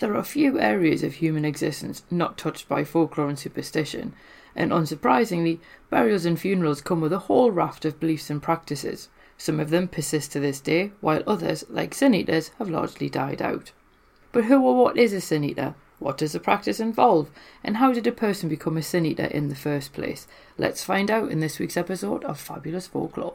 There are few areas of human existence not touched by folklore and superstition, and unsurprisingly, burials and funerals come with a whole raft of beliefs and practices. Some of them persist to this day, while others, like sin eaters, have largely died out. But who or what is a sin eater? What does the practice involve? And how did a person become a sin eater in the first place? Let's find out in this week's episode of Fabulous Folklore.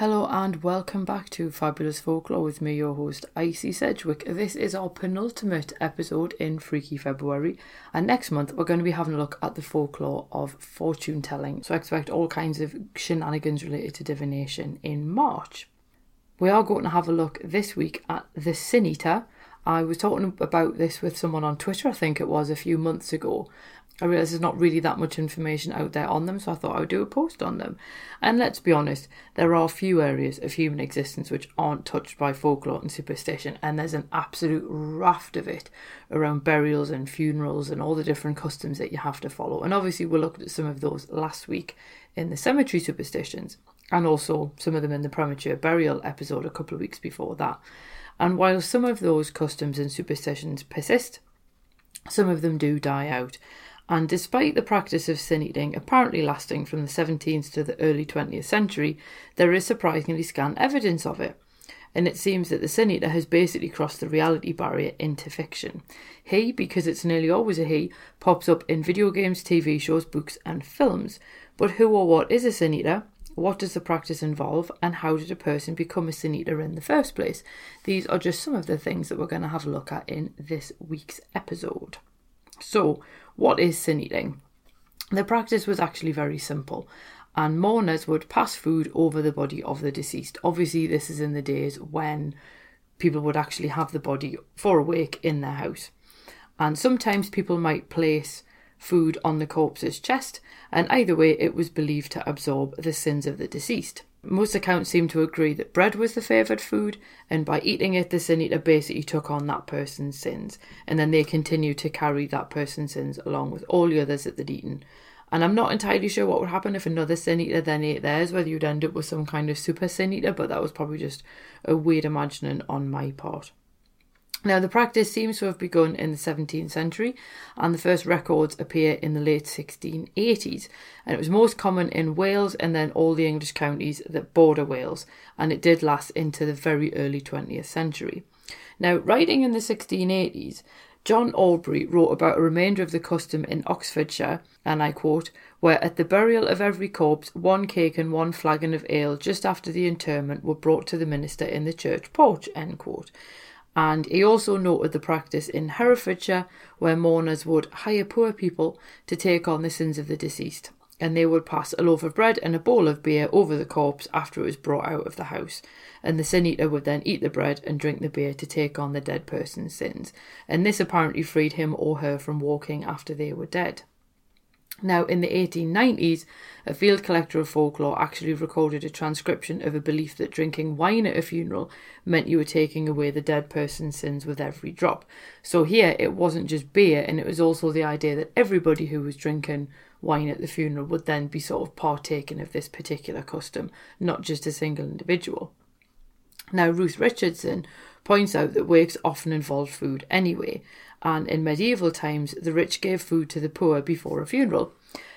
Hello and welcome back to Fabulous Folklore with me, your host, Icy Sedgwick. This is our penultimate episode in Freaky February, and next month we're going to be having a look at the folklore of fortune telling. So expect all kinds of shenanigans related to divination in March. We are going to have a look this week at the Sin Eater. I was talking about this with someone on Twitter, I think it was a few months ago, I realise there's not really that much information out there on them, so I thought I would do a post on them. And let's be honest, there are few areas of human existence which aren't touched by folklore and superstition, and there's an absolute raft of it around burials and funerals and all the different customs that you have to follow. And obviously, we looked at some of those last week in the cemetery superstitions, and also some of them in the premature burial episode a couple of weeks before that. And while some of those customs and superstitions persist, some of them do die out and despite the practice of sin eating apparently lasting from the 17th to the early 20th century, there is surprisingly scant evidence of it. And it seems that the sin eater has basically crossed the reality barrier into fiction. He, because it's nearly always a he, pops up in video games, TV shows, books, and films. But who or what is a sin eater? What does the practice involve? And how did a person become a sin eater in the first place? These are just some of the things that we're going to have a look at in this week's episode. So, what is sin eating? The practice was actually very simple, and mourners would pass food over the body of the deceased. Obviously, this is in the days when people would actually have the body for a wake in their house. And sometimes people might place food on the corpse's chest, and either way, it was believed to absorb the sins of the deceased. Most accounts seem to agree that bread was the favoured food, and by eating it, the sin eater basically took on that person's sins, and then they continued to carry that person's sins along with all the others that they'd eaten. And I'm not entirely sure what would happen if another sin eater then ate theirs, whether you'd end up with some kind of super sin eater, but that was probably just a weird imagining on my part. Now, the practice seems to have begun in the 17th century, and the first records appear in the late 1680s. And it was most common in Wales and then all the English counties that border Wales, and it did last into the very early 20th century. Now, writing in the 1680s, John Aubrey wrote about a remainder of the custom in Oxfordshire, and I quote, where at the burial of every corpse, one cake and one flagon of ale just after the interment were brought to the minister in the church porch, end quote and he also noted the practice in Herefordshire where mourners would hire poor people to take on the sins of the deceased, and they would pass a loaf of bread and a bowl of beer over the corpse after it was brought out of the house, and the sin eater would then eat the bread and drink the beer to take on the dead person's sins, and this apparently freed him or her from walking after they were dead. Now, in the 1890s, a field collector of folklore actually recorded a transcription of a belief that drinking wine at a funeral meant you were taking away the dead person's sins with every drop. So here, it wasn't just beer, and it was also the idea that everybody who was drinking wine at the funeral would then be sort of partaking of this particular custom, not just a single individual. Now, Ruth Richardson points out that wakes often involve food anyway, and in medieval times the rich gave food to the poor before a funeral,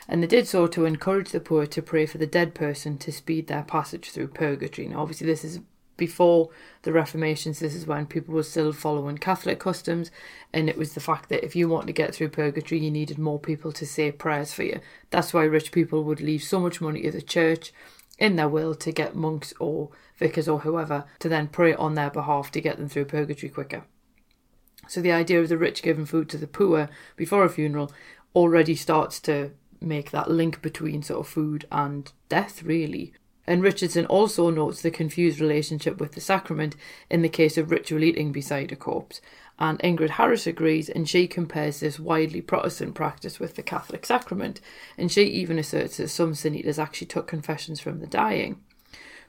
and they did so to encourage the poor to pray for the dead person to speed their passage through purgatory. Now, obviously, this is before the Reformation, so this is when people were still following Catholic customs, and it was the fact that if you wanted to get through purgatory, you needed more people to say prayers for you. That's why rich people would leave so much money to the church in their will to get monks or vicars or whoever to then pray on their behalf to get them through purgatory quicker. So the idea of the rich giving food to the poor before a funeral already starts to make that link between sort of food and death, really. And Richardson also notes the confused relationship with the sacrament in the case of ritual eating beside a corpse. And Ingrid Harris agrees, and she compares this widely Protestant practice with the Catholic sacrament, and she even asserts that some sin eaters actually took confessions from the dying.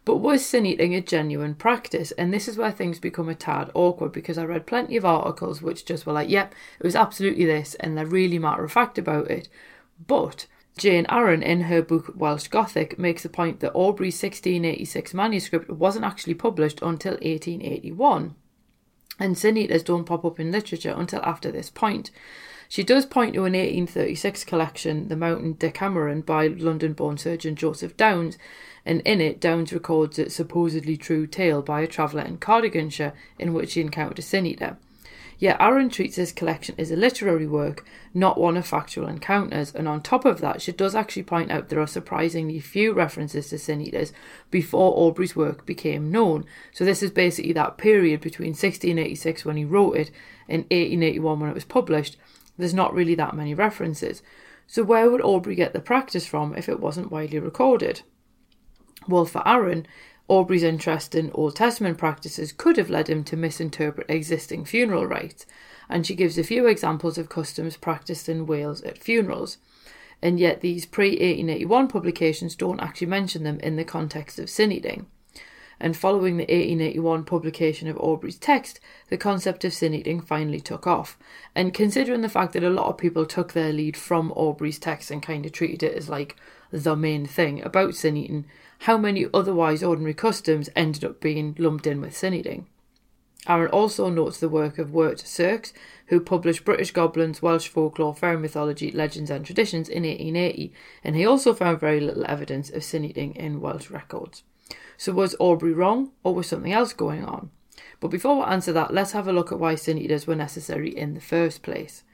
But was sin eating a genuine practice? And this is where things become a tad awkward because I read plenty of articles which just were like, yep, it was absolutely this, and they're really matter of fact about it. But Jane Aaron, in her book Welsh Gothic, makes the point that Aubrey's 1686 manuscript wasn't actually published until 1881, and sin eaters don't pop up in literature until after this point. She does point to an 1836 collection, The Mountain Decameron, by London born surgeon Joseph Downes, and in it, Downes records a supposedly true tale by a traveller in Cardiganshire in which he encountered a sin eater. Yet Aaron treats this collection as a literary work, not one of factual encounters, and on top of that, she does actually point out there are surprisingly few references to sin eaters before Aubrey's work became known. So this is basically that period between 1686 when he wrote it and 1881 when it was published. There's not really that many references. So where would Aubrey get the practice from if it wasn't widely recorded? Well, for Aaron, Aubrey's interest in Old Testament practices could have led him to misinterpret existing funeral rites, and she gives a few examples of customs practiced in Wales at funerals. And yet, these pre 1881 publications don't actually mention them in the context of sin eating. And following the 1881 publication of Aubrey's text, the concept of sin eating finally took off. And considering the fact that a lot of people took their lead from Aubrey's text and kind of treated it as like the main thing about sin eating, how many otherwise ordinary customs ended up being lumped in with sin eating. Aaron also notes the work of Wirt Surkes, who published British Goblins, Welsh Folklore, Fairy Mythology, Legends and Traditions in 1880, and he also found very little evidence of sin eating in Welsh records. So was Aubrey wrong, or was something else going on? But before we answer that, let's have a look at why sin eaters were necessary in the first place.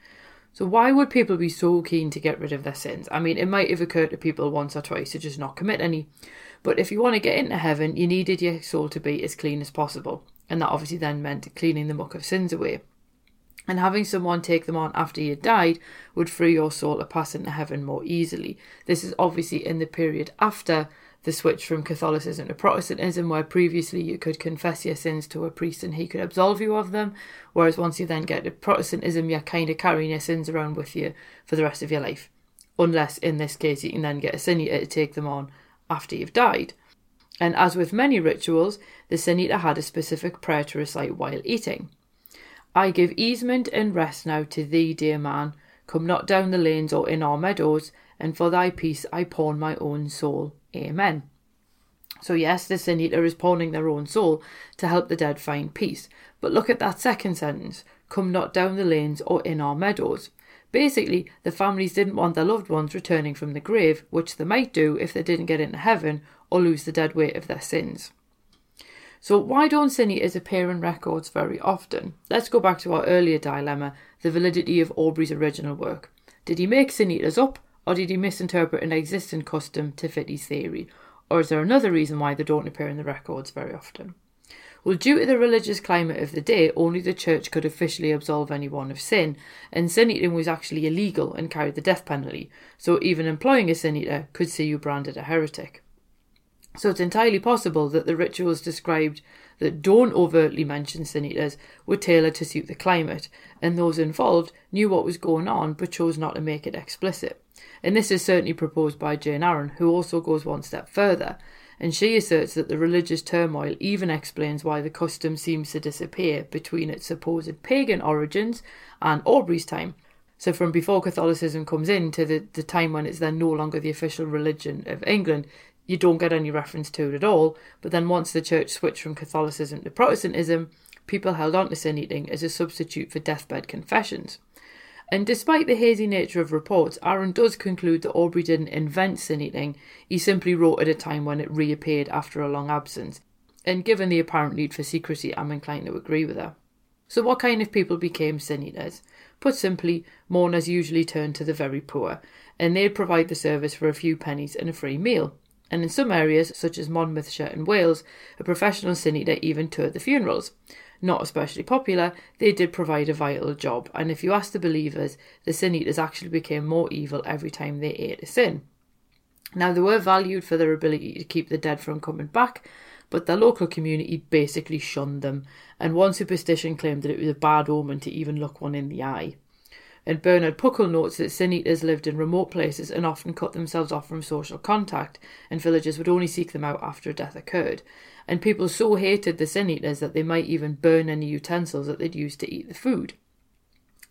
So why would people be so keen to get rid of their sins? I mean, it might have occurred to people once or twice to just not commit any. But if you want to get into heaven, you needed your soul to be as clean as possible. And that obviously then meant cleaning the muck of sins away. And having someone take them on after you died would free your soul to pass into heaven more easily. This is obviously in the period after the switch from Catholicism to Protestantism, where previously you could confess your sins to a priest and he could absolve you of them, whereas once you then get to Protestantism, you're kind of carrying your sins around with you for the rest of your life. Unless, in this case, you can then get a sin eater to take them on after you've died. And as with many rituals, the sin eater had a specific prayer to recite while eating. I give easement and rest now to thee, dear man. Come not down the lanes or in our meadows, and for thy peace I pawn my own soul. Amen. So, yes, the sin eater is pawning their own soul to help the dead find peace. But look at that second sentence come not down the lanes or in our meadows. Basically, the families didn't want their loved ones returning from the grave, which they might do if they didn't get into heaven or lose the dead weight of their sins. So, why don't sin eaters appear in records very often? Let's go back to our earlier dilemma the validity of Aubrey's original work. Did he make sin eaters up, or did he misinterpret an existing custom to fit his theory? Or is there another reason why they don't appear in the records very often? Well, due to the religious climate of the day, only the church could officially absolve anyone of sin, and sin eating was actually illegal and carried the death penalty, so even employing a sin eater could see you branded a heretic. So it's entirely possible that the rituals described that don't overtly mention sin eaters were tailored to suit the climate, and those involved knew what was going on but chose not to make it explicit. And this is certainly proposed by Jane Aaron, who also goes one step further, and she asserts that the religious turmoil even explains why the custom seems to disappear between its supposed pagan origins and Aubrey's time. So, from before Catholicism comes in to the, the time when it's then no longer the official religion of England, you don't get any reference to it at all. But then, once the church switched from Catholicism to Protestantism, people held on to sin eating as a substitute for deathbed confessions. And despite the hazy nature of reports, Aaron does conclude that Aubrey didn't invent sin eating, he simply wrote at a time when it reappeared after a long absence. And given the apparent need for secrecy, I'm inclined to agree with her. So, what kind of people became sin eaters? Put simply, mourners usually turned to the very poor, and they'd provide the service for a few pennies and a free meal. And in some areas, such as Monmouthshire and Wales, a professional sin eater even toured the funerals not especially popular, they did provide a vital job. And if you ask the believers, the sin eaters actually became more evil every time they ate a sin. Now, they were valued for their ability to keep the dead from coming back, but the local community basically shunned them, and one superstition claimed that it was a bad omen to even look one in the eye. And Bernard Puckle notes that sin eaters lived in remote places and often cut themselves off from social contact, and villagers would only seek them out after a death occurred. And people so hated the sin eaters that they might even burn any utensils that they'd used to eat the food.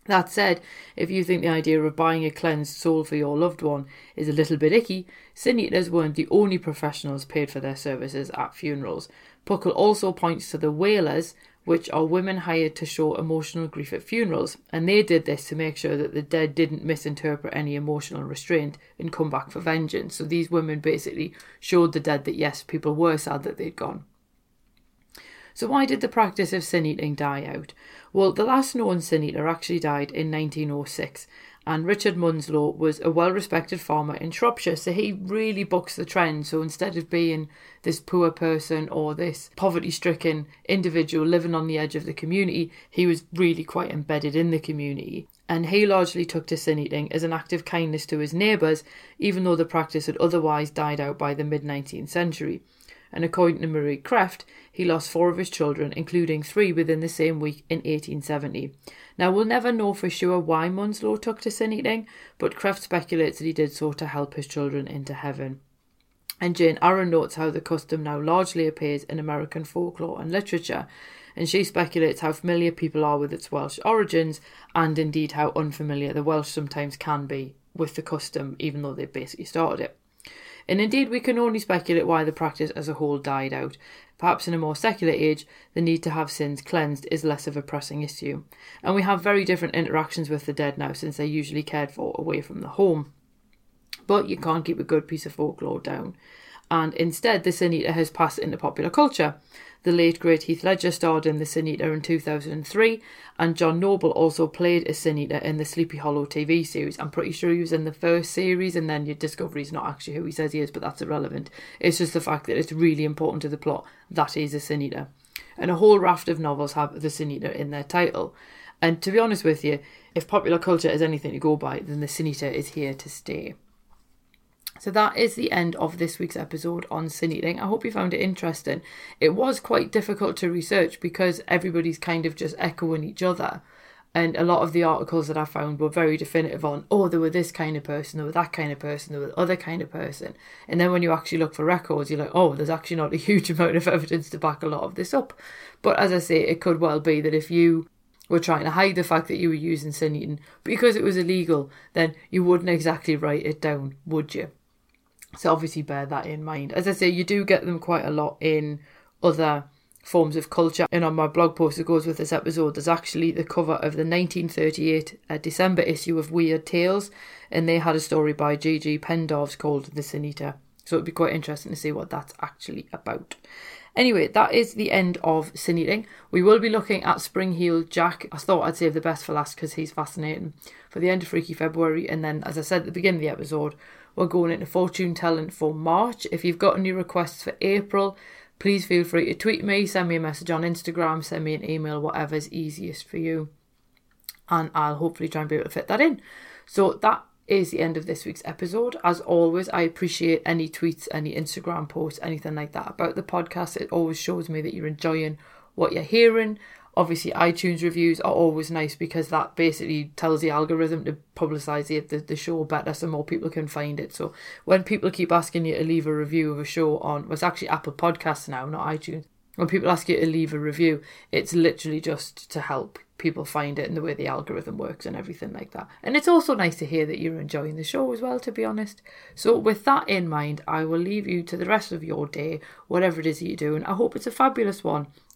That said, if you think the idea of buying a cleansed soul for your loved one is a little bit icky, sin eaters weren't the only professionals paid for their services at funerals. Puckle also points to the wailers, which are women hired to show emotional grief at funerals, and they did this to make sure that the dead didn't misinterpret any emotional restraint and come back for vengeance. So these women basically showed the dead that yes, people were sad that they'd gone. So why did the practice of sin eating die out? Well, the last known sin eater actually died in 1906, and Richard Munslow was a well respected farmer in Shropshire, so he really bucks the trend. So instead of being this poor person or this poverty stricken individual living on the edge of the community, he was really quite embedded in the community. And he largely took to sin eating as an act of kindness to his neighbours, even though the practice had otherwise died out by the mid 19th century and according to Marie Krefft, he lost four of his children, including three within the same week in 1870. Now, we'll never know for sure why Munslow took to sin eating, but Krefft speculates that he did so to help his children into heaven. And Jane Aaron notes how the custom now largely appears in American folklore and literature, and she speculates how familiar people are with its Welsh origins, and indeed how unfamiliar the Welsh sometimes can be with the custom, even though they basically started it and indeed we can only speculate why the practice as a whole died out. Perhaps in a more secular age, the need to have sins cleansed is less of a pressing issue. And we have very different interactions with the dead now since they're usually cared for away from the home. But you can't keep a good piece of folklore down. And instead, the sin eater has passed into popular culture. The late great Heath Ledger starred in The Sin Eater in 2003, and John Noble also played a Sin Eater in the Sleepy Hollow TV series. I'm pretty sure he was in the first series, and then you discover he's not actually who he says he is, but that's irrelevant. It's just the fact that it's really important to the plot that he's a Sin Eater. And a whole raft of novels have The Sin Eater in their title. And to be honest with you, if popular culture is anything to go by, then The Sin Eater is here to stay. So that is the end of this week's episode on sin eating. I hope you found it interesting. It was quite difficult to research because everybody's kind of just echoing each other. And a lot of the articles that I found were very definitive on, oh, there were this kind of person, there were that kind of person, there were the other kind of person. And then when you actually look for records, you're like, oh, there's actually not a huge amount of evidence to back a lot of this up. But as I say, it could well be that if you were trying to hide the fact that you were using sin eating because it was illegal, then you wouldn't exactly write it down, would you? So obviously bear that in mind. As I say, you do get them quite a lot in other forms of culture. And on my blog post that goes with this episode, there's actually the cover of the 1938 uh, December issue of Weird Tales, and they had a story by J.G. Pendorf called The Sin Eater. So it'd be quite interesting to see what that's actually about. Anyway, that is the end of Sin Eating. We will be looking at Spring Heel Jack. I thought I'd save the best for last because he's fascinating for the end of Freaky February. And then, as I said at the beginning of the episode, we're going into fortune telling for March. If you've got any requests for April, please feel free to tweet me, send me a message on Instagram, send me an email, whatever's easiest for you. And I'll hopefully try and be able to fit that in. So that is the end of this week's episode. As always, I appreciate any tweets, any Instagram posts, anything like that about the podcast. It always shows me that you're enjoying what you're hearing obviously iTunes reviews are always nice because that basically tells the algorithm to publicize the, the, the show better so more people can find it. So when people keep asking you to leave a review of a show on, well, it's actually Apple Podcasts now, not iTunes. When people ask you to leave a review, it's literally just to help people find it and the way the algorithm works and everything like that. And it's also nice to hear that you're enjoying the show as well, to be honest. So, with that in mind, I will leave you to the rest of your day, whatever it is that you're doing. I hope it's a fabulous one